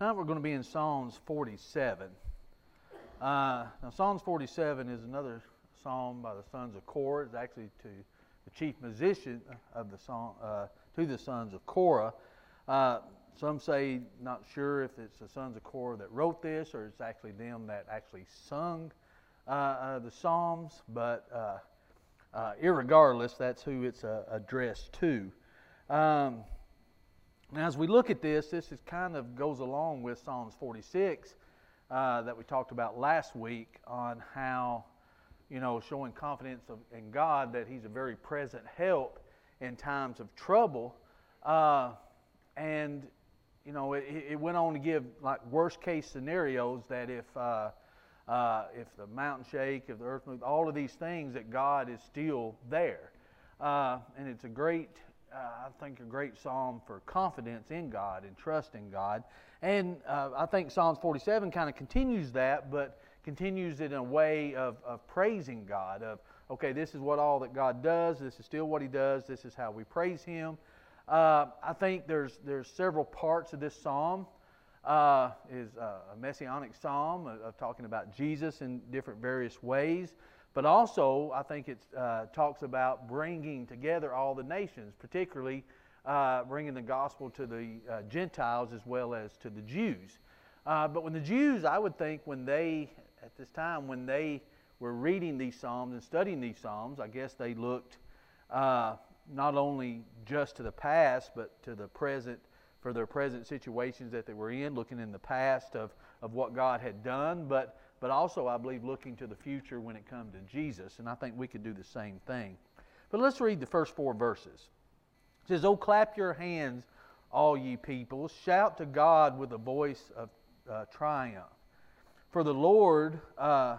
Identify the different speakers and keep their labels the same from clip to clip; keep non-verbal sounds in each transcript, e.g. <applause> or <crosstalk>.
Speaker 1: Now we're going to be in Psalms 47. Uh, now, Psalms 47 is another psalm by the sons of Korah. It's actually to the chief musician of the song, uh, to the sons of Korah. Uh, some say, not sure if it's the sons of Korah that wrote this or it's actually them that actually sung uh, uh, the psalms, but uh, irregardless, that's who it's addressed to. Um, now, as we look at this, this is kind of goes along with Psalms 46 uh, that we talked about last week on how, you know, showing confidence of, in God that He's a very present help in times of trouble. Uh, and, you know, it, it, went on to give like worst case scenarios that if, uh, uh if the mountain shake, if the earth moves, all of these things, that God is still there. Uh, and it's a great uh, I think, a great psalm for confidence in God and trust in God. And uh, I think Psalms 47 kind of continues that, but continues it in a way of, of praising God, of, okay, this is what all that God does, this is still what He does, this is how we praise Him. Uh, I think there's, there's several parts of this psalm. Uh, is a messianic psalm of, of talking about Jesus in different various ways. But also, I think it uh, talks about bringing together all the nations, particularly uh, bringing the gospel to the uh, Gentiles as well as to the Jews. Uh, but when the Jews, I would think, when they, at this time, when they were reading these Psalms and studying these Psalms, I guess they looked uh, not only just to the past, but to the present, for their present situations that they were in, looking in the past of, of what God had done, but but also, I believe, looking to the future when it comes to Jesus. And I think we could do the same thing. But let's read the first four verses. It says, Oh, clap your hands, all ye people. Shout to God with a voice of uh, triumph. For the Lord, uh,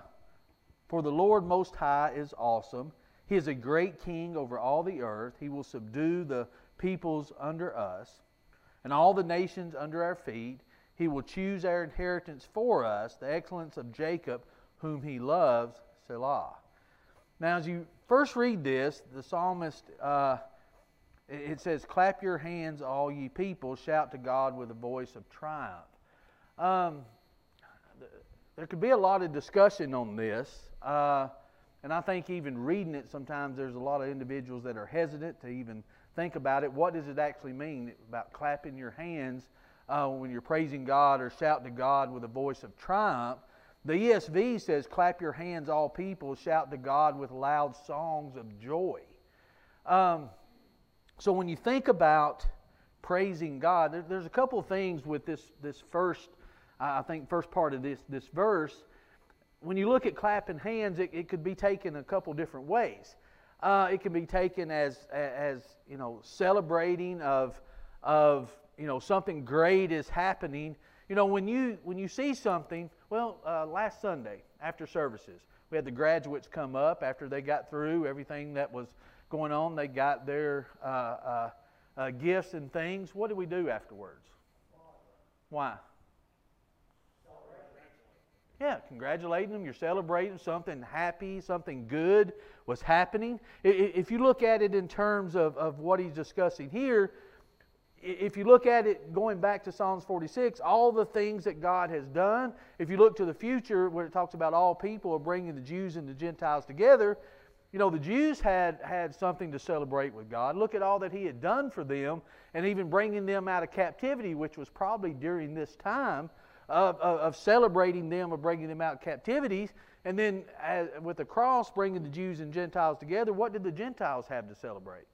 Speaker 1: for the Lord Most High is awesome. He is a great king over all the earth. He will subdue the peoples under us and all the nations under our feet. He will choose our inheritance for us, the excellence of Jacob, whom he loves, Selah. Now, as you first read this, the psalmist, uh, it says, Clap your hands, all ye people, shout to God with a voice of triumph. Um, there could be a lot of discussion on this. Uh, and I think even reading it, sometimes there's a lot of individuals that are hesitant to even think about it. What does it actually mean about clapping your hands uh, when you're praising God or shout to God with a voice of triumph. The ESV says, Clap your hands, all people, shout to God with loud songs of joy. Um, so when you think about praising God, there, there's a couple of things with this, this first, uh, I think, first part of this, this verse. When you look at clapping hands, it, it could be taken a couple different ways. Uh, it can be taken as, as you know, celebrating of, of you know something great is happening. You know when you when you see something well uh, last sunday after services we had the graduates come up after they got through everything that was going on. They got their uh, uh, uh gifts and things. What did we do afterwards? Why? Yeah, congratulating them. You're celebrating something happy, something good was happening. If you look at it in terms of, of what he's discussing here, if you look at it going back to Psalms 46, all the things that God has done, if you look to the future where it talks about all people are bringing the Jews and the Gentiles together, you know, the Jews had, had something to celebrate with God. Look at all that He had done for them, and even bringing them out of captivity, which was probably during this time of, of, of celebrating them, or bringing them out of captivities. And then as, with the cross, bringing the Jews and Gentiles together, what did the Gentiles have to celebrate?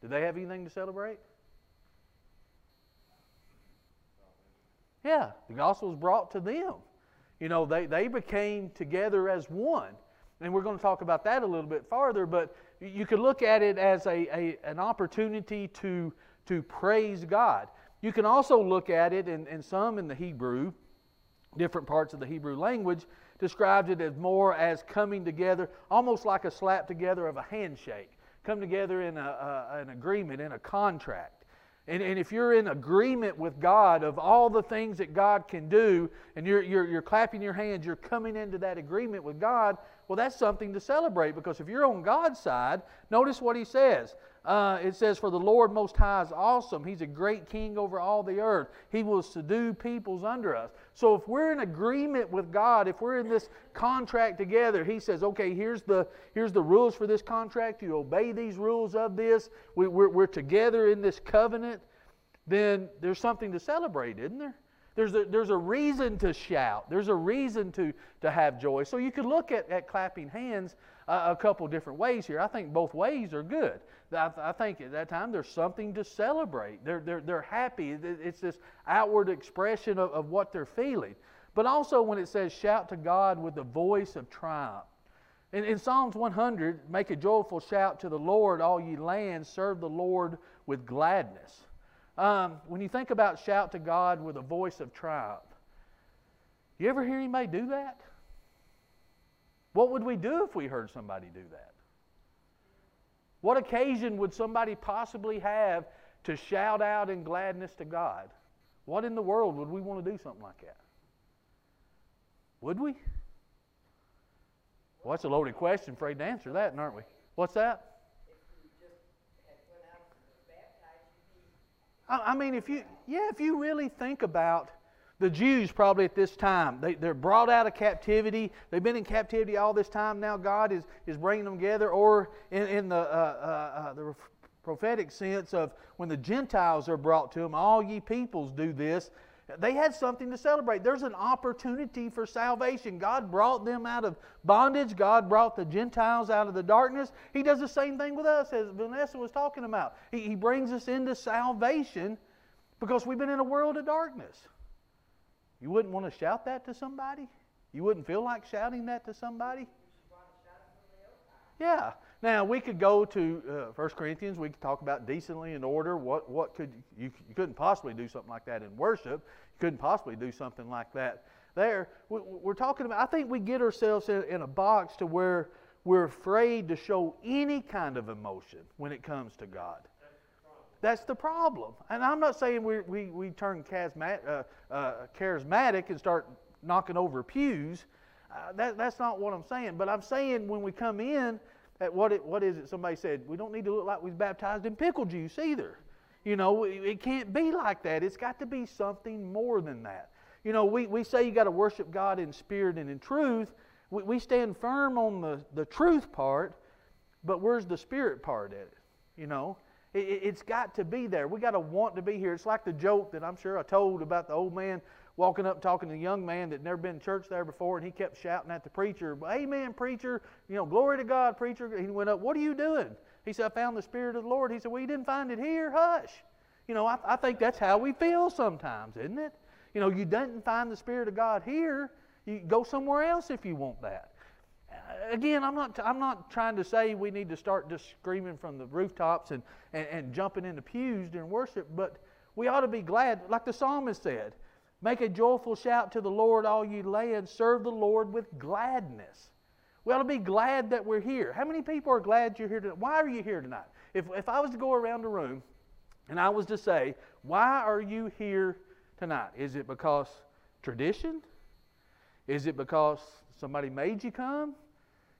Speaker 1: Did they have anything to celebrate? Yeah, the gospel was brought to them. You know, they, they became together as one. And we're going to talk about that a little bit farther, but you could look at it as a, a an opportunity to, to praise God. You can also look at it, and, and some in the Hebrew, different parts of the Hebrew language, describes it as more as coming together, almost like a slap together of a handshake. Come together in a, a, an agreement, in a contract. And, and if you're in agreement with God of all the things that God can do, and you're, you're, you're clapping your hands, you're coming into that agreement with God, well, that's something to celebrate because if you're on God's side, notice what He says Uh, it says, For the Lord Most High is awesome. He's a great king over all the earth. He will subdue peoples under us. So if we're in agreement with God, if we're in this contract together, He says, Okay, here's the, here's the rules for this contract. You obey these rules of this. We, we're, we're together in this covenant. Then there's something to celebrate, isn't there? There's a, there's a reason to shout. There's a reason to, to have joy. So you could look at, at clapping hands uh, a couple different ways here. I think both ways are good. I, I, think at that time there's something to celebrate. They're, they're, they're happy. It's this outward expression of, of what they're feeling. But also when it says shout to God with the voice of triumph. In, in Psalms 100, make a joyful shout to the Lord, all ye lands, serve the Lord with gladness. Um, when you think about shout to God with a voice of triumph, you ever hear anybody do that? What would we do if we heard somebody do that? What occasion would somebody possibly have to shout out in gladness to God? What in the world would we want to do something like that? Would we? Well, that's a loaded question. Afraid to answer that, aren't we? What's that? I mean, if you, yeah, if you really think about the Jews probably at this time, they, they're brought out of captivity. They've been in captivity all this time. Now God is, is bringing them together. Or in, in the, uh, uh, uh the prophetic sense of when the Gentiles are brought to them, all ye peoples do this. They had something to celebrate. There's an opportunity for salvation. God brought them out of bondage. God brought the Gentiles out of the darkness. He does the same thing with us, as Vanessa was talking about. He, he brings us into salvation because we've been in a world of darkness. You wouldn't want to shout that to somebody? You wouldn't feel like shouting that to somebody? Yeah. Now we could go to uh, 1 Corinthians. We could talk about decently in order. What what could you, you couldn't possibly do something like that in worship. You couldn't possibly do something like that there. We, are talking about. I think we get ourselves in, in a box to where we're afraid to show any kind of emotion when it comes to God. That's the problem. And I'm not saying we, we, we turn charismatic, uh, uh, charismatic and start knocking over pews. Uh, that, that's not what I'm saying. But I'm saying when we come in, at what, it, what is it? Somebody said, we don't need to look like we're baptized in pickle juice either. You know, it, it can't be like that. It's got to be something more than that. You know, we, we say you got to worship God in spirit and in truth. We, we stand firm on the, the truth part, but where's the spirit part at it? You know, it, has got to be there. We got to want to be here. It's like the joke that I'm sure I told about the old man walking up talking to a young man that never been to church there before, and he kept shouting at the preacher, Amen, preacher, you know, glory to God, preacher. He went up, What are you doing? He said, I found the Spirit of the Lord. He said, Well, you didn't find it here? Hush. You know, I, I think that's how we feel sometimes, isn't it? You know, you didn't find the Spirit of God here. You go somewhere else if you want that. Again, I'm not, I'm not trying to say we need to start just screaming from the rooftops and, and, and jumping into pews during worship, but we ought to be glad, like the psalmist said, Make a joyful shout to the Lord, all you lands. Serve the Lord with gladness. We ought to be glad that we're here. How many people are glad you're here tonight? Why are you here tonight? If, if I was to go around the room and I was to say, Why are you here tonight? Is it because tradition? Is it because somebody made you come?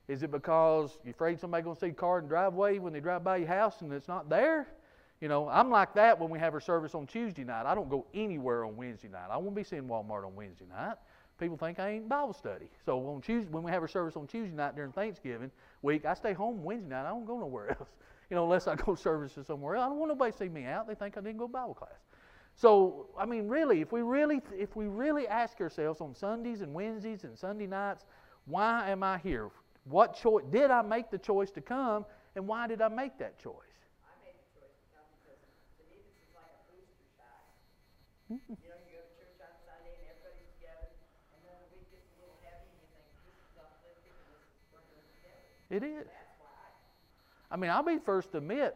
Speaker 1: Is it because you're afraid somebody's going to see a car in the driveway when they drive by your house and it's not there? You know, I'm like that when we have our service on Tuesday night. I don't go anywhere on Wednesday night. I won't be seeing Walmart on Wednesday night. People think I ain't Bible study. So on Tuesday, when we have our service on Tuesday night during Thanksgiving week, I stay home Wednesday night. I don't go nowhere <laughs> else. You know, unless I go <laughs> to services somewhere else. I don't want nobody to see me out. They think I didn't go Bible class. So, I mean, really, if we really, if we really ask ourselves on Sundays and Wednesdays and Sunday nights, why am I here? What choice did I make the choice to come, and why did I make that choice?
Speaker 2: You know, you go to church on Sunday and everybody's together, and then the week gets a little heavy, and you think, this is uplifting, this is bringing us together.
Speaker 1: It is. I mean, I'll be first to admit,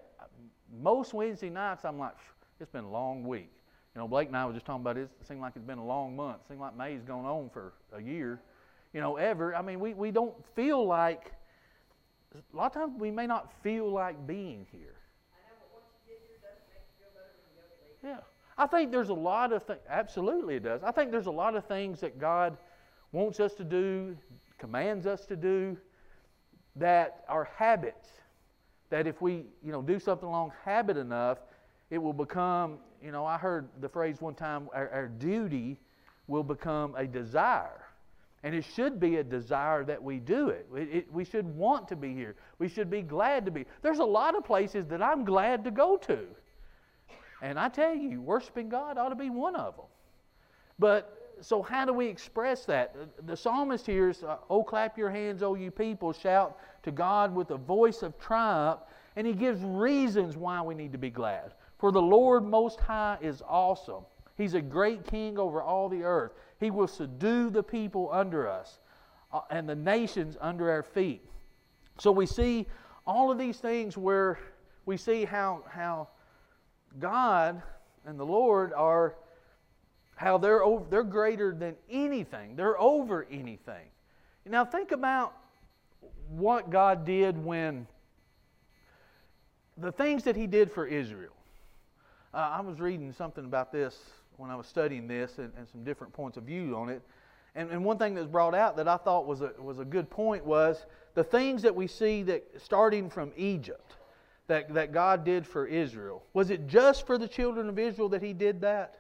Speaker 1: most Wednesday nights, I'm like, it's been a long week. You know, Blake and I were just talking about it. It seemed like it's been a long month. It seemed like May's gone on for a year. You know, ever. I mean, we, we don't feel like, a lot of times we may not feel like being here. Yeah. I think there's a lot of things, absolutely it does. I think there's a lot of things that God wants us to do, commands us to do, that are habits that if we, you know, do something along habit enough, it will become, you know, I heard the phrase one time, our, our duty will become a desire. And it should be a desire that we do it. It, it. We should want to be here. We should be glad to be. There's a lot of places that I'm glad to go to. And I tell you, worshiping God ought to be one of them. But so, how do we express that? The psalmist here is, uh, Oh, clap your hands, O you people, shout to God with a voice of triumph. And he gives reasons why we need to be glad. For the Lord Most High is awesome. He's a great king over all the earth. He will subdue the people under us uh, and the nations under our feet. So we see all of these things where we see how, how God and the Lord are, how they're, over, they're greater than anything, they're over anything. Now think about what God did when the things that He did for Israel. Uh, I was reading something about this when I was studying this and, and some different points of view on it. And, and one thing that was brought out that I thought was a, was a good point was the things that we see that starting from Egypt that, that God did for Israel. Was it just for the children of Israel that He did that?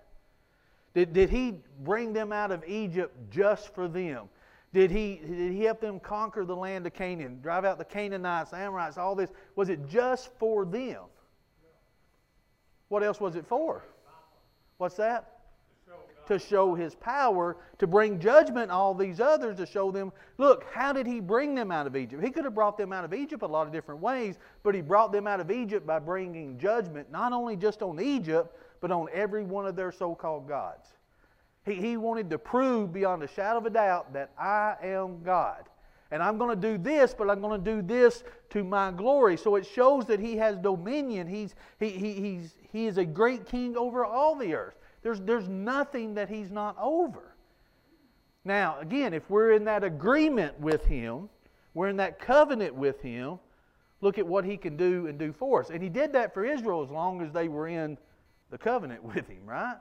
Speaker 1: Did, did He bring them out of Egypt just for them? Did he, did he help them conquer the land of Canaan, drive out the Canaanites, Amorites, all this? Was it just for them? What else was it for? What's that? To show his power, to bring judgment all these others, to show them, look, how did he bring them out of Egypt? He could have brought them out of Egypt a lot of different ways, but he brought them out of Egypt by bringing judgment, not only just on Egypt, but on every one of their so called gods. He, he wanted to prove beyond a shadow of a doubt that I am God. And I'm going to do this, but I'm going to do this to my glory. So it shows that he has dominion. He's, he, he, he's, he is a great king over all the earth. There's, there's nothing that he's not over. Now, again, if we're in that agreement with him, we're in that covenant with him, look at what he can do and do for us. And he did that for Israel as long as they were in the covenant <laughs> with him, right?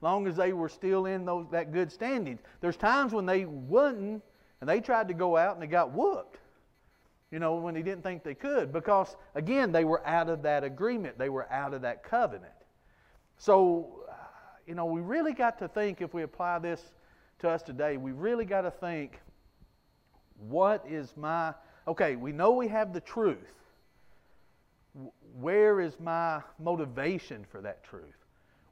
Speaker 1: long as they were still in those, that good standing. There's times when they wouldn't, and they tried to go out and they got whooped. You know, when they didn't think they could, because again, they were out of that agreement, they were out of that covenant. So, you know, we really got to think if we apply this to us today, we really got to think what is my. Okay, we know we have the truth. Where is my motivation for that truth?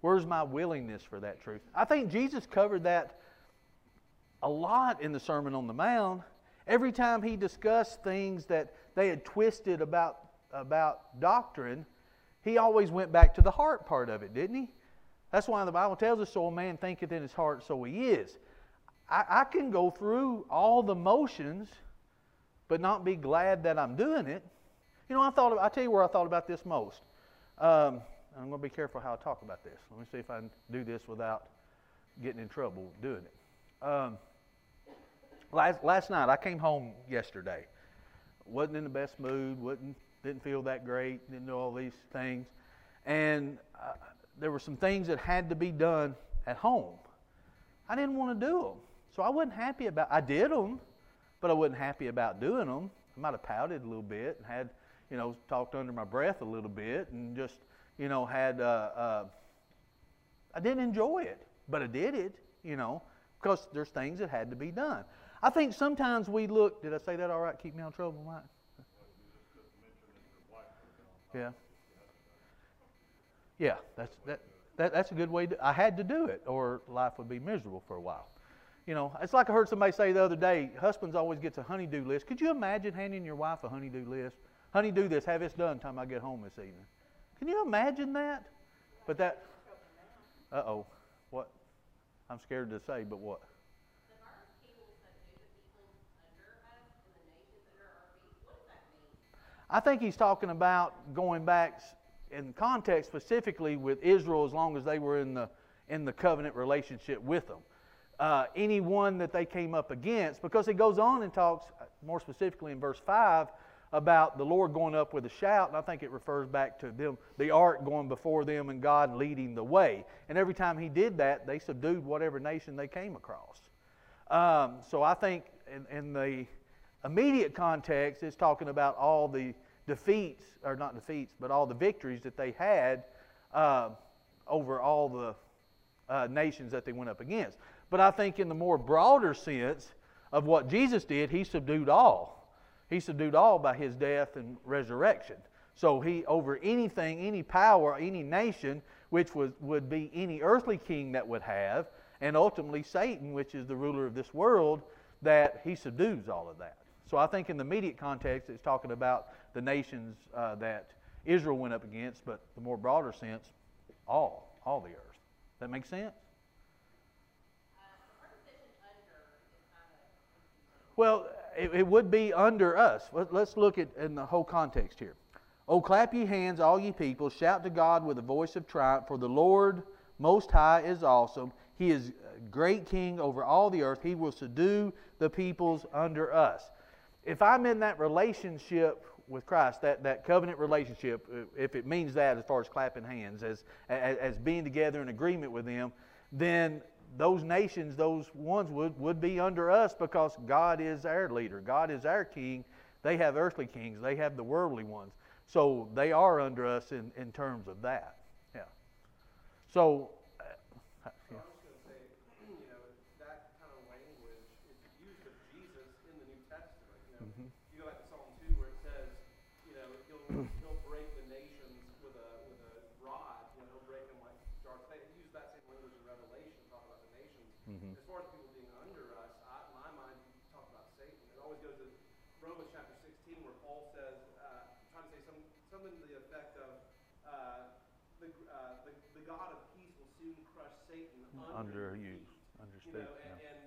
Speaker 1: Where's my willingness for that truth? I think Jesus covered that a lot in the Sermon on the Mount. Every time he discussed things that they had twisted about, about doctrine, he always went back to the heart part of it, didn't he? That's why the Bible tells us, so a man thinketh in his heart, so he is. I, I can go through all the motions, but not be glad that I'm doing it. You know, I thought, I tell you where I thought about this most. Um, I'm going to be careful how I talk about this. Let me see if I can do this without getting in trouble doing it. Um, last, last night, I came home yesterday. Wasn't in the best mood, wasn't, didn't feel that great, didn't do all these things. And uh, there were some things that had to be done at home. I didn't want to do them. So I wasn't happy about I did them, but I wasn't happy about doing them. I might have pouted a little bit and had, you know, talked under my breath a little bit and just you know, had, uh, uh, I didn't enjoy it, but I did it, you know, because there's things that had to be done. I think sometimes we look, did I say that all right? Keep me out of trouble, Mike? Yeah. Yeah, that's, that, that, that's a good way to, I had to do it, or life would be miserable for a while. You know, it's like I heard somebody say the other day, husbands always gets a honeydew list. Could you imagine handing your wife a honeydew list? Honey, do this, have this done the time I get home this evening. Can you imagine that? But that, uh oh, what? I'm scared to say, but what? I think he's talking about going back in context specifically with Israel as long as they were in the in the covenant relationship with them. Uh, anyone that they came up against, because he goes on and talks more specifically in verse 5 about the Lord going up with a shout, and I think it refers back to them, the ark going before them and God leading the way. And every time he did that, they subdued whatever nation they came across. Um, so I think in, in, the immediate context, it's talking about all the defeats, or not defeats, but all the victories that they had uh, over all the uh, nations that they went up against. But I think in the more broader sense of what Jesus did, he subdued all. He subdued all by his death and resurrection. So he over anything, any power, any nation, which was, would be any earthly king that would have, and ultimately Satan, which is the ruler of this world, that he subdues all of that. So I think in the immediate context, it's talking about the nations uh, that Israel went up against, but the more broader sense, all, all the earth. That makes sense? Well, it, it, would be under us. Let, us look at in the whole context here. Oh, clap ye hands, all ye people, shout to God with a voice of triumph, for the Lord Most High is awesome. He is great king over all the earth. He will subdue the peoples under us. If I'm in that relationship with Christ, that, that covenant relationship, uh, if it means that as far as clapping hands, as, as, as being together in agreement with them, then those nations, those ones would, would be under us because God is our leader. God is our king. They have earthly kings, they have the worldly ones. So they are under us in, in terms of that. Yeah. So under you, under
Speaker 3: you know, and, yeah. and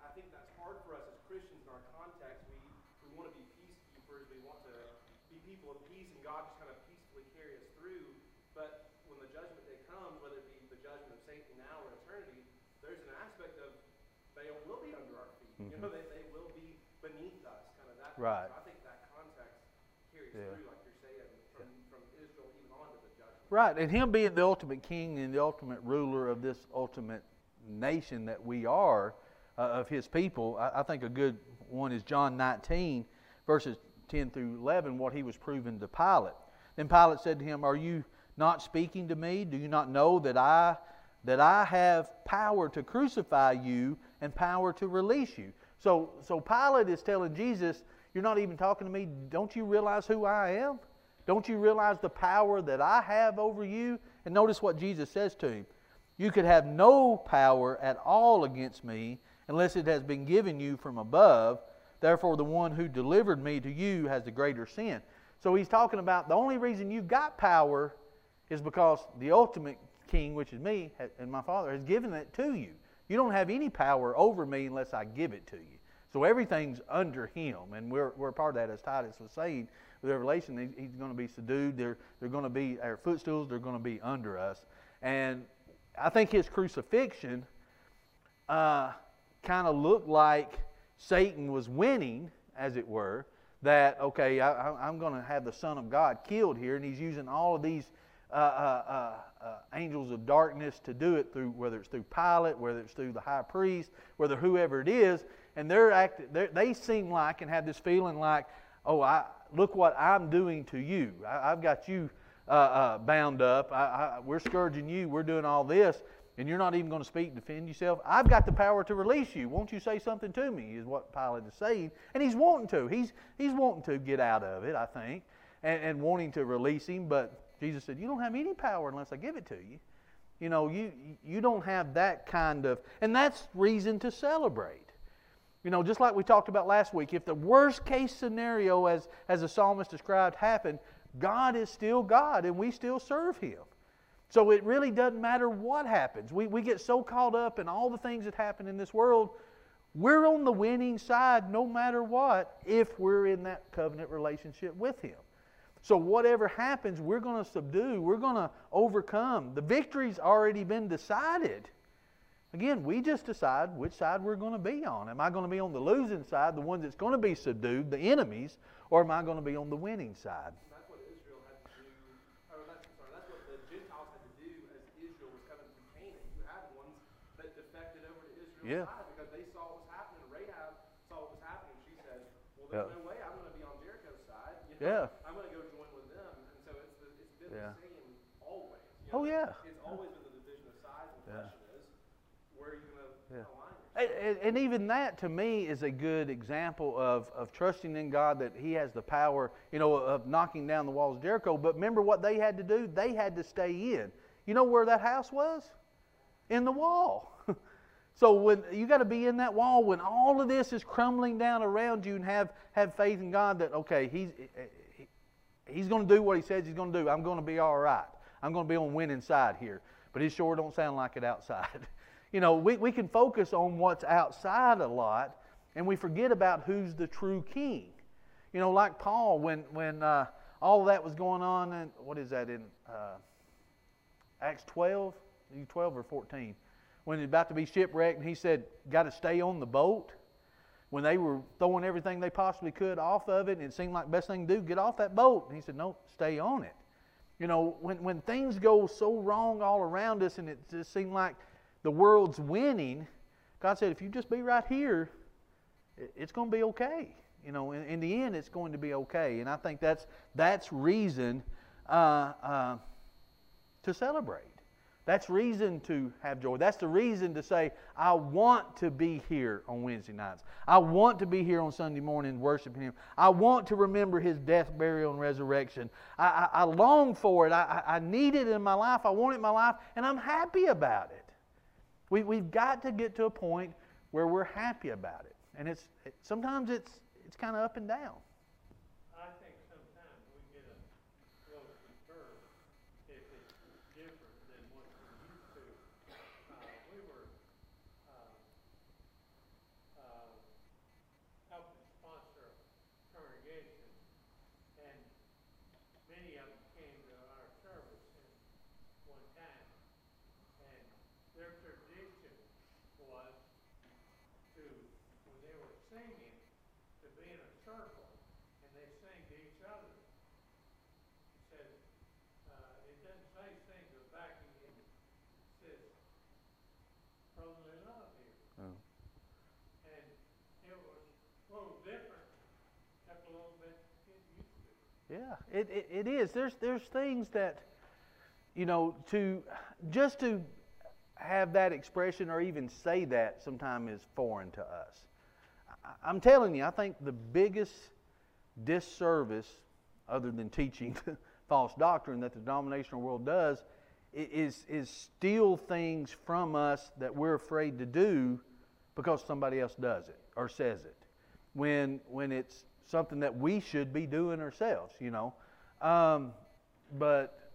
Speaker 3: I think that's hard for us as Christians in our context. We we want to be peacekeepers. We want to be people of peace, and God just kind of peacefully carry us through. But when the judgment day comes, whether it be the judgment of Satan now or eternity, there's an aspect of they will be under our feet. Mm-hmm. You know, they, they will be beneath us, kind of that.
Speaker 1: Right.
Speaker 3: So I think that context carries yeah. through, like you're saying, from, yeah. from Israel even on to the judgment.
Speaker 1: Right, and him being the ultimate king and the ultimate ruler of this ultimate nation that we are uh, of his people, I, I, think a good one is John 19, verses 10 through 11, what he was proving to Pilate. Then Pilate said to him, Are you not speaking to me? Do you not know that I that I have power to crucify you and power to release you? So so Pilate is telling Jesus, You're not even talking to me. Don't you realize who I am? Don't you realize the power that I have over you? And notice what Jesus says to him. You could have no power at all against me unless it has been given you from above. Therefore, the one who delivered me to you has the greater sin. So he's talking about the only reason you've got power is because the ultimate king, which is me and my Father, has given it to you. You don't have any power over me unless I give it to you. So everything's under him, and we're, we're part of that, as Titus was saying with Revelation. He's, he's going to be subdued. They're, they're going to be our footstools. They're going to be under us. And I think his crucifixion uh, kind of looked like Satan was winning, as it were. That, okay, I, am going to have the Son of God killed here, and he's using all of these uh, uh, uh, uh, angels of darkness to do it through, whether it's through Pilate, whether it's through the high priest, whether whoever it is, and they're act, they're, they seem like and have this feeling like, oh, I, look what I'm doing to you. I, have got you uh, uh, bound up. I, I, we're scourging you. We're doing all this, and you're not even going to speak and defend yourself. I've got the power to release you. Won't you say something to me? Is what Pilate is saying, and he's wanting to. He's he's wanting to get out of it, I think, and, and wanting to release him. But Jesus said, "You don't have any power unless I give it to you." You know, you you don't have that kind of, and that's reason to celebrate. You know, just like we talked about last week, if the worst case scenario, as, as the psalmist described, happened, God is still God and we still serve Him. So it really doesn't matter what happens. We, we get so caught up in all the things that happen in this world. We're on the winning side no matter what if we're in that covenant relationship with Him. So whatever happens, we're going to subdue, we're going to overcome. The victory's already been decided. Again, we just decide which side we're going to be on. Am I going to be on the losing side, the one that's going to be subdued, the enemies, or am I going to be on the winning side?
Speaker 3: yeah. because they saw what was happening. Rahab saw what was happening. She said, "Well, there's yeah. no way I'm going to be on Jericho's side. You know,
Speaker 1: yeah,
Speaker 3: I'm going to go join with them." And so it's the, it's been yeah. the same always. You oh, know,
Speaker 1: oh yeah,
Speaker 3: it's always been the division of sides. And
Speaker 1: the
Speaker 3: question is, where are you going to
Speaker 1: yeah.
Speaker 3: align?
Speaker 1: And, and, even that to me is a good example of, of trusting in God that He has the power, you know, of knocking down the walls of Jericho. But remember what they had to do? They had to stay in. You know where that house was? In the wall so when you got to be in that wall when all of this is crumbling down around you and have, have faith in God that okay, He's he- He's going to do what He says He's going to do. I'm going to be all right. I'm going to be on winning side here. But it sure don't sound like it outside. <laughs> You know, we, we can focus on what's outside a lot, and we forget about who's the true king. You know, like Paul, when, when uh, all that was going on, and what is that in uh, Acts 12? 12 or 14? When he's about to be shipwrecked, and he said, Got to stay on the boat. When they were throwing everything they possibly could off of it, and it seemed like the best thing to do, get off that boat. And he said, No, stay on it. You know, when, when things go so wrong all around us, and it just seemed like the world's winning, God said, if you just be right here, it's going to be okay. You know, in, in the end, it's going to be okay. And I think that's that's reason uh, uh, to celebrate. That's reason to have joy. That's the reason to say, I want to be here on Wednesday nights. I want to be here on Sunday morning worshiping Him. I want to remember His death, burial, and resurrection. I, I, I long for it. I, I need it in my life. I want it in my life, and I'm happy about it. We, we've got to get to a point where we're happy about it. And it's it, sometimes it's it's kind of up and down.
Speaker 4: I think sometimes we get a little concerned if it's different than what we're used to. Uh, we were, uh, uh, helping sponsor a congregation, and many of them came to our service in one time. And their tradition was to, when they were singing, to be in a circle, and they sing to each other. He said, uh, it doesn't say sing to the back, it says brotherly love here.
Speaker 1: Oh.
Speaker 4: And it was a little different, took a little bit to get used to.
Speaker 1: Yeah, it, it, it is. There's there's things that, you know, to just to have that expression or even say that sometimes is foreign to us. I- I'm telling you, I think the biggest disservice, other than teaching <laughs> false doctrine that the denominational world does, is is steal things from us that we're afraid to do because somebody else does it or says it when when it's something that we should be doing ourselves, you know. Um, but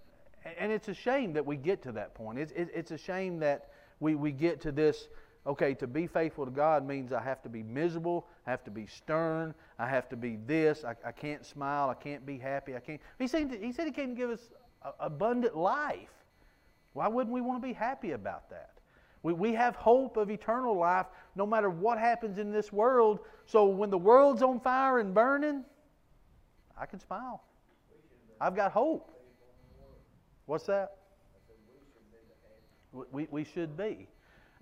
Speaker 1: and it's a shame that we get to that point. It's it's a shame that we we get to this. Okay, to be faithful to God means I have to be miserable, I have to be stern, I have to be this. I, I can't smile, I can't be happy, I can't. He said he said he came to give us abundant life. Why wouldn't we want to be happy about that? We, we have hope of eternal life no matter what happens in this world. So when the world's on fire and burning, I can smile. I've got hope. What's that? We, we, should be.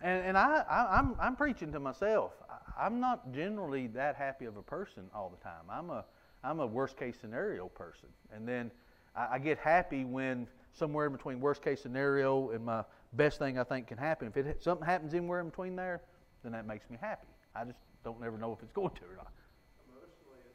Speaker 1: And, and I, I, I'm, I'm preaching to myself. I, I'm not generally that happy of a person all the time. I'm a, I'm a worst case scenario person. And then I, I get happy when somewhere in between worst case scenario and my best thing I think can happen. If it, something happens anywhere in between there, then that makes me happy. I just don't never know if it's going to or not.
Speaker 3: Emotionally,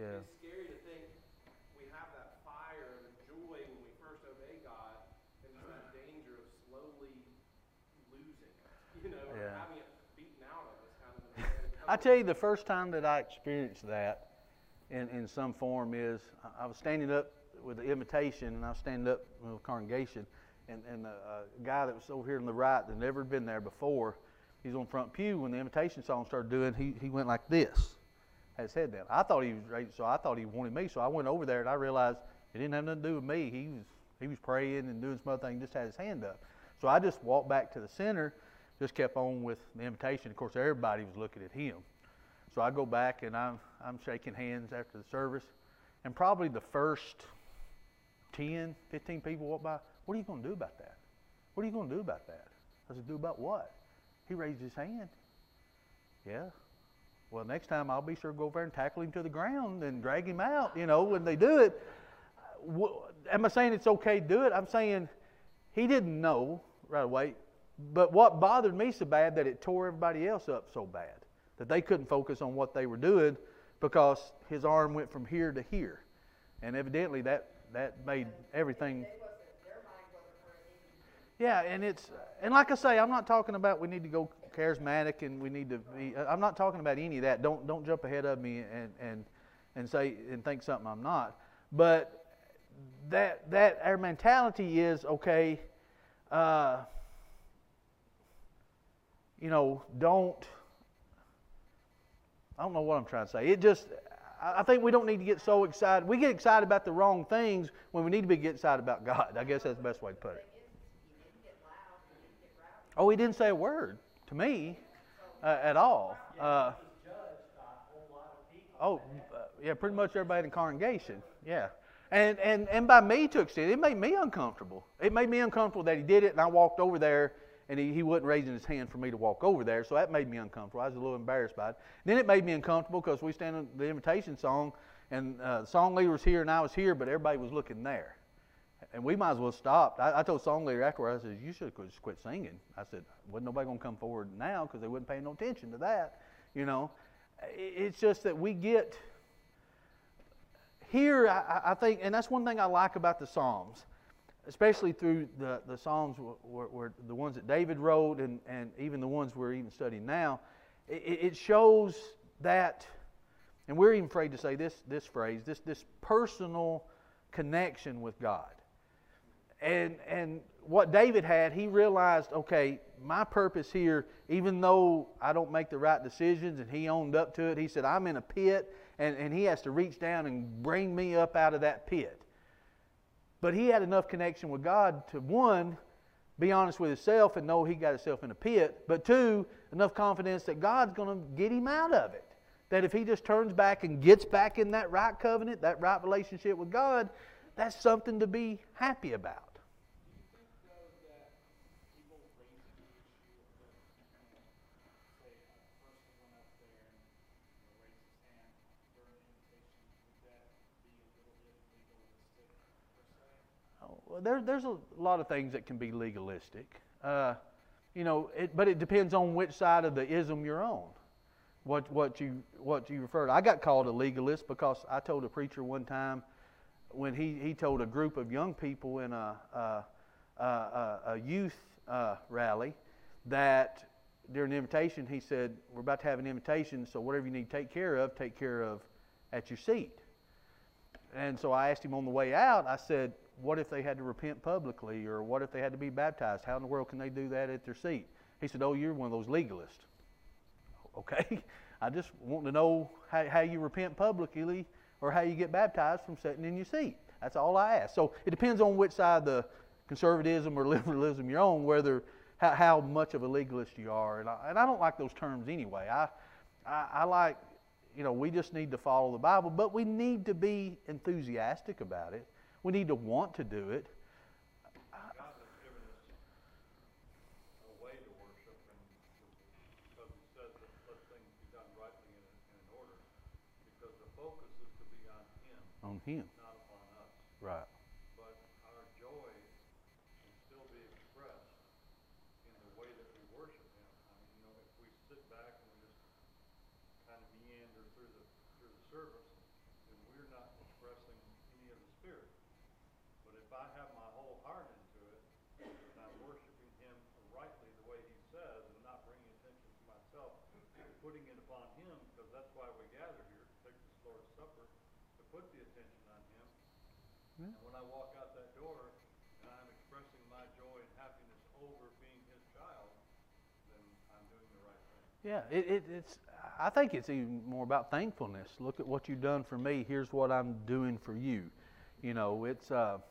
Speaker 1: Yeah.
Speaker 3: it's scary to think we have that fire and joy when we first obey God, and just that danger of slowly losing it, <laughs> you know, or
Speaker 1: Yeah.
Speaker 3: having it beaten out of us, kind of. In a way. <laughs>
Speaker 1: I tell you, the first time that I experienced that in, in some form is I- was standing up with the invitation, and I was standing up with a congregation, and, and the uh, guy that was over here on the right that never had been there before, he's on front pew. When the invitation song started doing, he, he went like this, had head down. I thought he was ready, so I thought he wanted me. So I went over there, and I realized it didn't have nothing to do with me. He was he was praying and doing some other thing, just had his hand up. So I just walked back to the center, just kept on with the invitation. Of course, everybody was looking at him. So I go back and I'm, I'm shaking hands after the service. And probably the first 10, 15 people walk by, what are you going to do about that? What are you going to do about that? I said, do about what? He raised his hand. Yeah. Well, next time I'll be sure to go over there and tackle him to the ground and drag him out, you know, when they do it. Am I saying it's okay to do it? I'm saying he didn't know right away. But what bothered me so bad that it tore everybody else up so bad that they couldn't focus on what they were doing because his arm went from here to here. And evidently that, that made everything.
Speaker 2: They wasn't, their mind wasn't where it needed to be.
Speaker 1: Yeah, and it's and like I say, I'm not talking about we need to go charismatic and we need to be. I'm not talking about any of that. Don't don't jump ahead of me and and and say and think something I'm not. But that that our mentality is okay. Uh, you know, don't. I don't know what I'm trying to say. It just. I think we don't need to get so excited. We get excited about the wrong things when we need to be get excited about God. I guess that's the best way to put it.
Speaker 2: You didn't get loud, you didn't get rowdy.
Speaker 1: Oh, he didn't say a word to me uh, at all. Uh, oh, uh, yeah, pretty much everybody in the congregation. Yeah. And, and, and by me to extent, it made me uncomfortable. It made me uncomfortable that he did it, and I walked over there, and he, he wasn't raising his hand for me to walk over there, so that made me uncomfortable. I was a little embarrassed by it. Then it made me uncomfortable because we stand on the invitation song, and uh, the song leader was here, and I was here, but everybody was looking there. And we might as well stop. I, I told song leader afterwards, I said, you should just quit singing. I said, wasn't nobody going to come forward now because they wouldn't pay no attention to that. You know, it's just that we get here, I, I- think, and that's one thing I like about the Psalms, especially through the, the Psalms, were, were the ones that David wrote and, and even the ones we're even studying now. It, it shows that, and we're even afraid to say this, this phrase, this, this personal connection with God. And, and what David had, he realized, okay, my purpose here, even though I don't make the right decisions, and he owned up to it, he said, I'm in a pit, and, and he has to reach down and bring me up out of that pit. But he had enough connection with God to, one, be honest with himself and know he got himself in a pit, but two, enough confidence that God's going to get him out of it. That if he just turns back and gets back in that right covenant, that right relationship with God, that's something to be happy about. Oh, Well, there, there's a lot of things that can be legalistic. Uh, you know, it, but it depends on which side of the ism you're on. What, what, you, what you refer to. I got called a legalist because I told a preacher one time when he, he told a group of young people in a, a, a, a, youth uh, rally that during the invitation, he said, We're about to have an invitation, so whatever you need to take care of, take care of at your seat. And so I asked him on the way out, I said, What if they had to repent publicly? Or what if they had to be baptized? How in the world can they do that at their seat? He said, Oh, you're one of those legalists. Okay. <laughs> I just want to know how, how you repent publicly or how you get baptized from sitting in your seat. That's all I ask. So it depends on which side the conservatism or <laughs> liberalism you're on, whether how, how much of a legalist you are. And I, and I don't like those terms anyway. I, I, I like, you know, we just need to follow the Bible, but we need to be enthusiastic about it. We need to want to do it.
Speaker 4: On Him,
Speaker 1: Him.
Speaker 4: not upon us.
Speaker 1: Right.
Speaker 4: But our joy can still be expressed in the way that we worship Him. I mean, you know, if we sit back and we just kind of meander through the through the service, then we're not expressing any of the Spirit. If I have my whole heart into it, and I'm worshiping Him rightly the way He says, and not bringing attention to myself, putting it upon Him, because that's why we gather here to take this Lord's Supper, to put the attention on Him. And when I walk out that door, and I'm expressing my joy and happiness over being His child, then I'm doing the right thing.
Speaker 1: Yeah, it, it, it's. I think it's even more about thankfulness. Look at what you've done for me. Here's what I'm doing for you. You know, it's. Uh,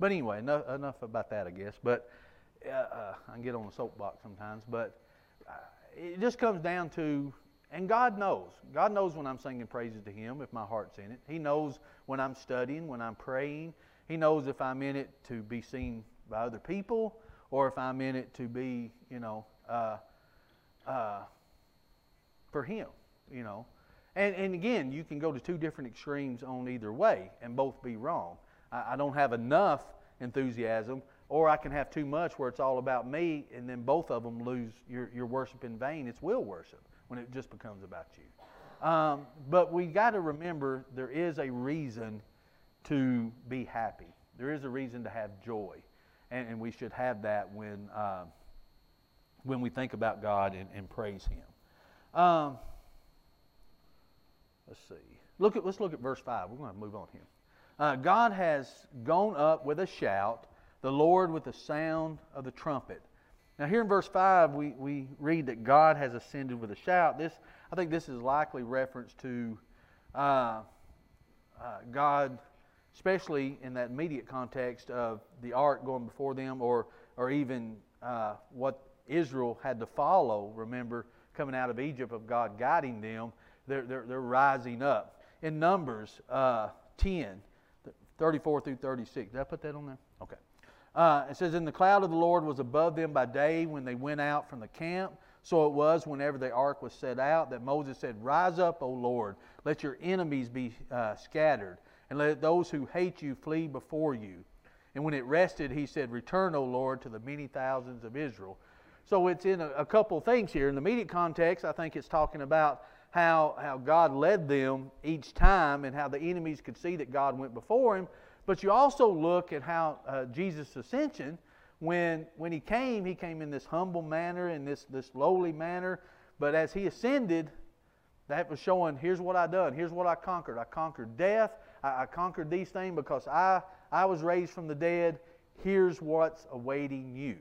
Speaker 1: but anyway, enough, enough about that, I guess. But uh, uh, I can get on the soapbox sometimes. But it just comes down to, and God knows. God knows when I'm singing praises to Him if my heart's in it. He knows when I'm studying, when I'm praying. He knows if I'm in it to be seen by other people or if I'm in it to be, you know, uh, uh, for Him, you know. And, and again, you can go to two different extremes on either way and both be wrong. I, don't have enough enthusiasm, or I can have too much where it's all about me, and then both of them lose your, your worship in vain. It's will worship when it just becomes about you. Um, but we got to remember there is a reason to be happy. There is a reason to have joy, and, and we should have that when uh, when we think about God and, and praise Him. Um, let's see. Look at let's look at verse five. We're going to move on here. Uh, God has gone up with a shout, the Lord with the sound of the trumpet. Now, here in verse 5, we, we read that God has ascended with a shout. This, I think this is likely reference to uh, uh, God, especially in that immediate context of the ark going before them, or, or even uh, what Israel had to follow, remember, coming out of Egypt, of God guiding them. They're, they're, they're rising up. In Numbers uh, 10, 34 through 36. Did I put that on there? Okay. Uh, it says, And the cloud of the Lord was above them by day when they went out from the camp. So it was whenever the ark was set out that Moses said, Rise up, O Lord, let your enemies be uh, scattered, and let those who hate you flee before you. And when it rested, he said, Return, O Lord, to the many thousands of Israel. So it's in a, a couple things here. In the immediate context, I think it's talking about how, how God led them each time and how the enemies could see that God went before him. But you also look at how uh, Jesus' ascension, when, when he came, he came in this humble manner, in this, this lowly manner. But as he ascended, that was showing here's what I done, here's what I conquered. I conquered death, I, I conquered these things because I, I was raised from the dead. Here's what's awaiting you.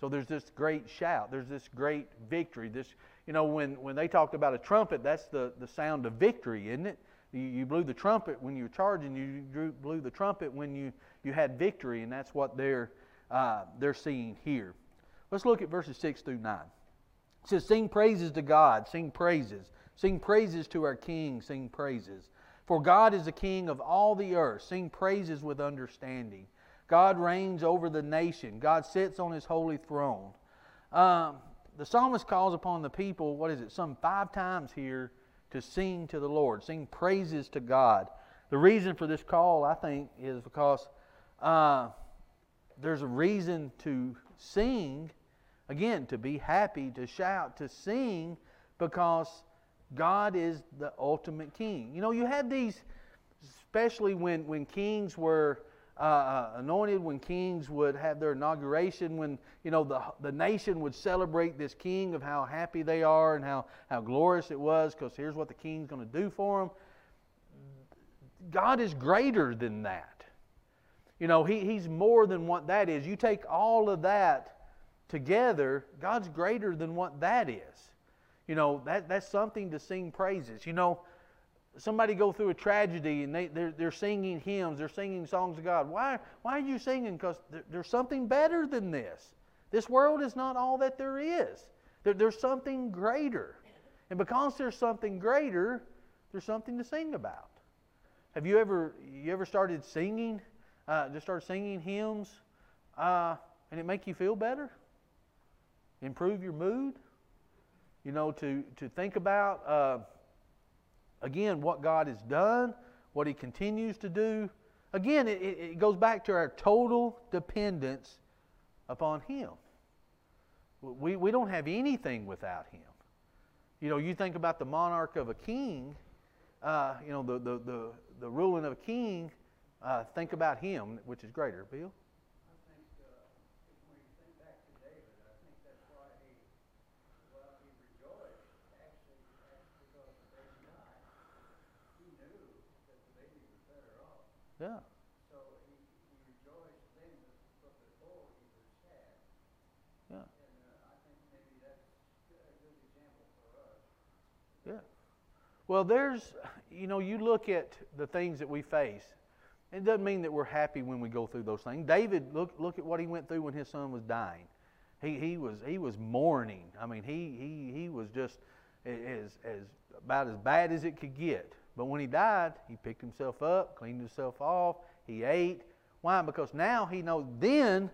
Speaker 1: So there's this great shout, there's this great victory, this you know, when, when they talked about a trumpet, that's the, the sound of victory, isn't it? You, you blew the trumpet when you were charging, you drew, blew the trumpet when you, you had victory, and that's what they're, uh, they're seeing here. Let's look at verses 6 through 9. It says, Sing praises to God, sing praises. Sing praises to our King, sing praises. For God is the King of all the earth. Sing praises with understanding. God reigns over the nation. God sits on his holy throne. Um, the psalmist calls upon the people, what is it, some five times here to sing to the Lord, sing praises to God. The reason for this call, I think, is because uh, there's a reason to sing, again, to be happy, to shout, to sing, because God is the ultimate king. You know, you had these, especially when, when kings were uh, uh, anointed, when kings would have their inauguration, when you know the, the nation would celebrate this king of how happy they are and how, how glorious it was, because here's what the king's going to do for them. God is greater than that. You know, he, He's more than what that is. You take all of that together, God's greater than what that is. You know, that, that's something to sing praises. You know, somebody go through a tragedy and they, they're, they're singing hymns, they're singing songs of God. Why, why are you singing? Because there, there's something better than this. This world is not all that there is. There, there's something greater. And because there's something greater, there's something to sing about. Have you ever, you ever started singing, uh, just started singing hymns, uh, and it make you feel better? Improve your mood? You know, to, to think about... Uh, Again, what God has done, what He continues to do. Again, it, it goes back to our total dependence upon Him. We, we don't have anything without Him. You know, you think about the monarch of a king, uh, you know, the, the, the, the ruling of a king, uh, think about him, which is greater. Bill? Yeah.
Speaker 5: So he, he rejoiced then, but before he was sad.
Speaker 1: Yeah.
Speaker 5: And uh, I think maybe that's a good example for us.
Speaker 1: Yeah. Well, there's, you know, you look at the things that we face. It doesn't mean that we're happy when we go through those things. David, look, look at what he went through when his son was dying. He, he was he was mourning. I mean, he he he was just as as about as bad as it could get. But when he died, he picked himself up, cleaned himself off, he ate. Why? Because now he knows. Then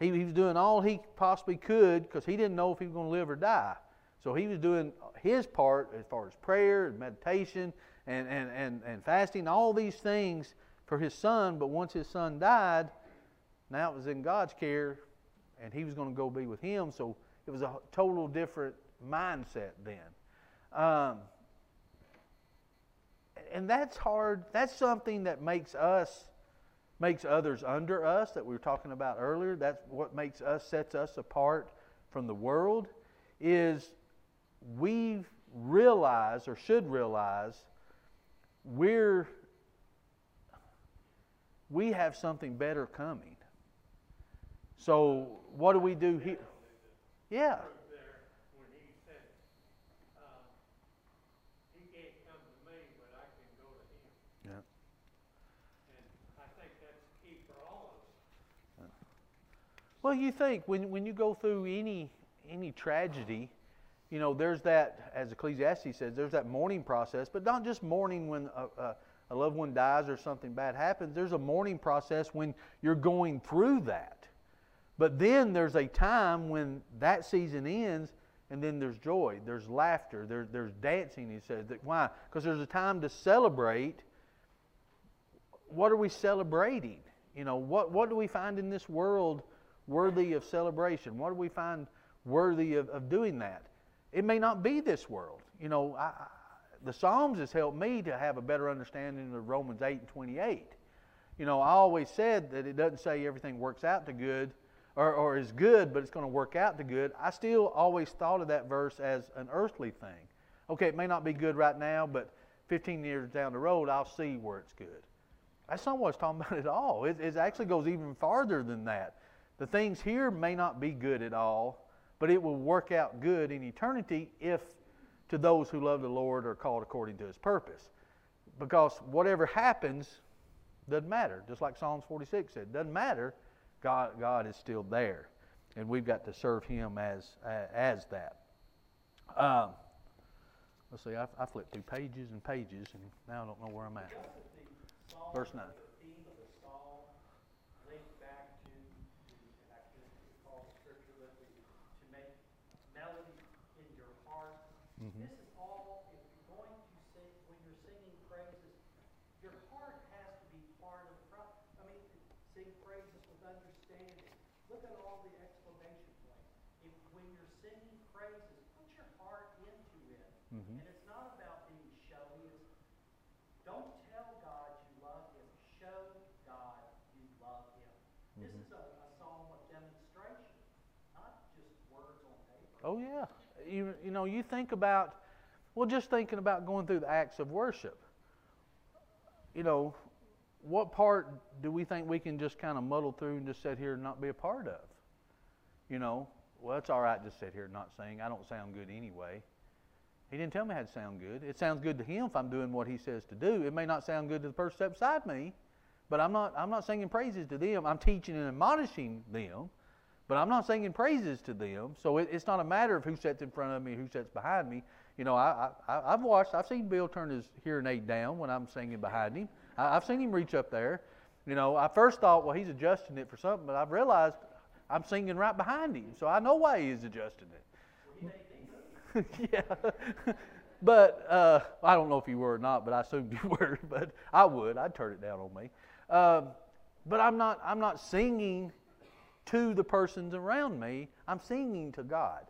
Speaker 1: he, he was doing all he possibly could because he didn't know if he was going to live or die. So he was doing his part as far as prayer and meditation and, and, and, and fasting, all these things for his son. But once his son died, now it was in God's care and he was going to go be with him. So it was a total different mindset then. Um, and that's hard. That's something that makes us, makes others under us that we were talking about earlier. That's what makes us, sets us apart from the world, is we realize or should realize we're we have something better coming. So what do we do here? Yeah.
Speaker 4: there when he said, uh, he can't come to me, but I can go to him.
Speaker 1: Yeah.
Speaker 4: And I think that's key for all of us.
Speaker 1: Well, you think when when you go through any any tragedy, you know, there's that as Ecclesiastes says, there's that mourning process, but not just mourning when a, a, a loved one dies or something bad happens. There's a mourning process when you're going through that. But then there's a time when that season ends, and then there's joy, there's laughter, there, there's dancing. He says why? Because there's a time to celebrate. What are we celebrating? You know, what what do we find in this world worthy of celebration? What do we find worthy of, of doing that? It may not be this world. You know, I, the Psalms has helped me to have a better understanding of Romans 8 and 28. You know, I always said that it doesn't say everything works out to good or, or is good, but it's going to work out to good. I still always thought of that verse as an earthly thing. Okay, it may not be good right now, but 15 years down the road, I'll see where it's good. That's not what it's talking about at all. It, it actually goes even farther than that. The things here may not be good at all, but it will work out good in eternity if to those who love the Lord are called according to his purpose. Because whatever happens doesn't matter. Just like Psalms 46 said, doesn't matter. God, God is still there. And we've got to serve him as, as that. Um, let's see, I, I flipped through pages and pages, and now I don't know where I'm at. Verse
Speaker 2: 9. You you
Speaker 1: know you think about, well, just thinking about going through the acts of worship. You know, what part do we think we can just kind of muddle through and just sit here and not be a part of? You know, well, it's all right just sit here and not sing. I don't sound good anyway. He didn't tell me how to sound good. It sounds good to him if I'm doing what he says to do. It may not sound good to the person beside me, but I'm not I'm not singing praises to them. I'm teaching and admonishing them, but I'm not singing praises to them. So it, it's not a matter of who sits in front of me, who sits behind me. You know, I, I I've watched, I've seen Bill turn his hearing aid down when I'm singing behind him. I, I've seen him reach up there. You know, I first thought, well, he's adjusting it for something, but I've realized I'm singing right behind him, so I know why he is adjusting it. <laughs> yeah. <laughs> but uh, I don't know if you were or not, but I assumed you <laughs> were. But I would. I'd turn it down on me. Um, but I'm not. I'm not singing to the persons around me. I'm singing to God.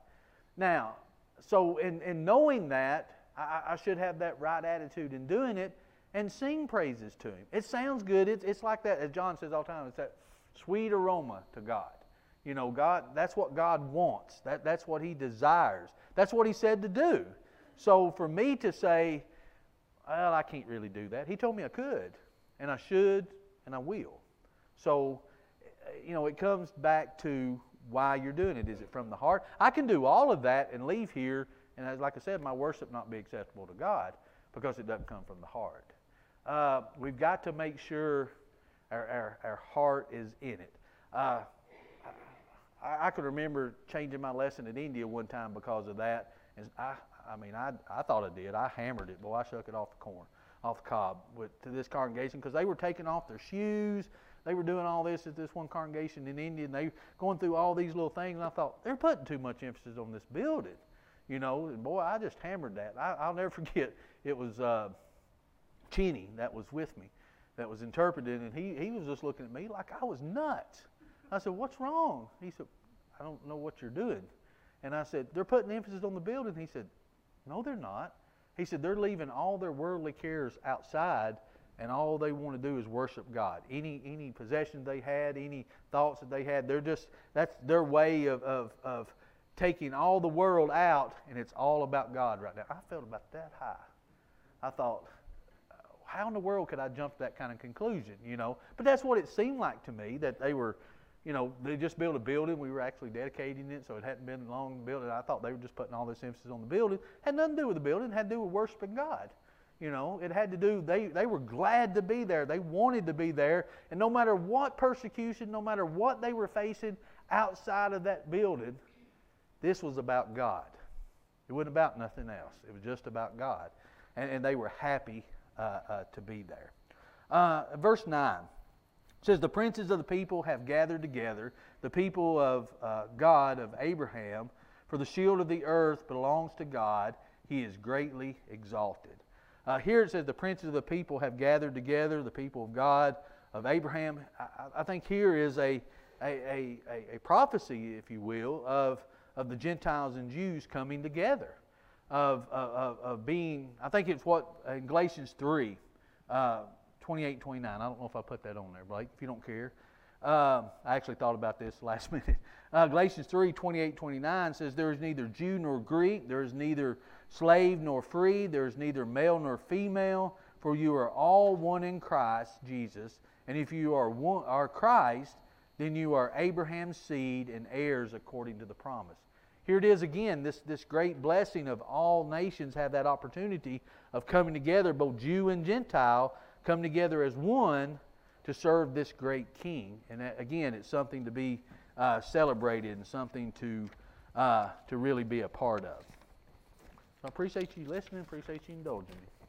Speaker 1: Now, so in, in knowing that, I, I should have that right attitude in doing it and sing praises to Him. It sounds good. It's, it's like that, as John says all the time, it's that sweet aroma to God. You know, God, that's what God wants. That, that's what He desires. That's what He said to do. So for me to say, well, I can't really do that, He told me I could, and I should, and I will. So, you know, it comes back to why you're doing it. Is it from the heart? I can do all of that and leave here, and as, like I said, my worship not be acceptable to God because it doesn't come from the heart. Uh, we've got to make sure our, our, our heart is in it. Uh, I, I could remember changing my lesson in India one time because of that. And I, I mean, I, I thought I did. I hammered it. Boy, I shook it off the corn, off the cob with, to this congregation because they were taking off their shoes. They were doing all this at this one congregation in India, and they were going through all these little things. And I thought they're putting too much emphasis on this building, you know. And boy, I just hammered that. I, I'll never <laughs> forget. It was uh, Cheney that was with me, that was interpreting, and he he was just looking at me like I was nuts. I said, "What's wrong?" He said, "I don't know what you're doing." And I said, "They're putting emphasis on the building." He said, "No, they're not." He said, "They're leaving all their worldly cares outside." And all they want to do is worship God. Any any possessions they had, any thoughts that they had, they're just that's their way of of, of taking all the world out, and it's all about God right now. I felt about that high. I thought, how in the world could I jump to that kind of conclusion? You know, but that's what it seemed like to me that they were. You know, they just built a building. We were actually dedicating it, so it hadn't been long building. I thought they were just putting all this emphasis on the building. Had nothing to do with the building. Had to do with worshiping God. You know, it had to do, they, they were glad to be there. They wanted to be there. And no matter what persecution, no matter what they were facing outside of that building, this was about God. It wasn't about nothing else. It was just about God. And, and they were happy uh, uh, to be there. Uh, verse 9 says, The princes of the people have gathered together, the people of uh, God, of Abraham, for the shield of the earth belongs to God. He is greatly exalted. Uh, here it says the princes of the people have gathered together, the people of God, of Abraham. I, I think here is a, a, a, a, prophecy, if you will, of, of the Gentiles and Jews coming together, of, of, of being, I think it's what in Galatians 3, uh, 28 29. I don't know if I put that on there, Blake, if you don't care. Um, I actually thought about this <laughs> last minute. Uh, Galatians 3 28 29 says, There is neither Jew nor Greek, there is neither slave nor free, there is neither male nor female, for you are all one in Christ Jesus. And if you are, one, are Christ, then you are Abraham's seed and heirs according to the promise. Here it is again, this, this great blessing of all nations have that opportunity of coming together, both Jew and Gentile, come together as one to serve this great king. And again, it's something to be uh, celebrated and something to, uh, to really be a part of. I appreciate you listening, appreciate you indulging me.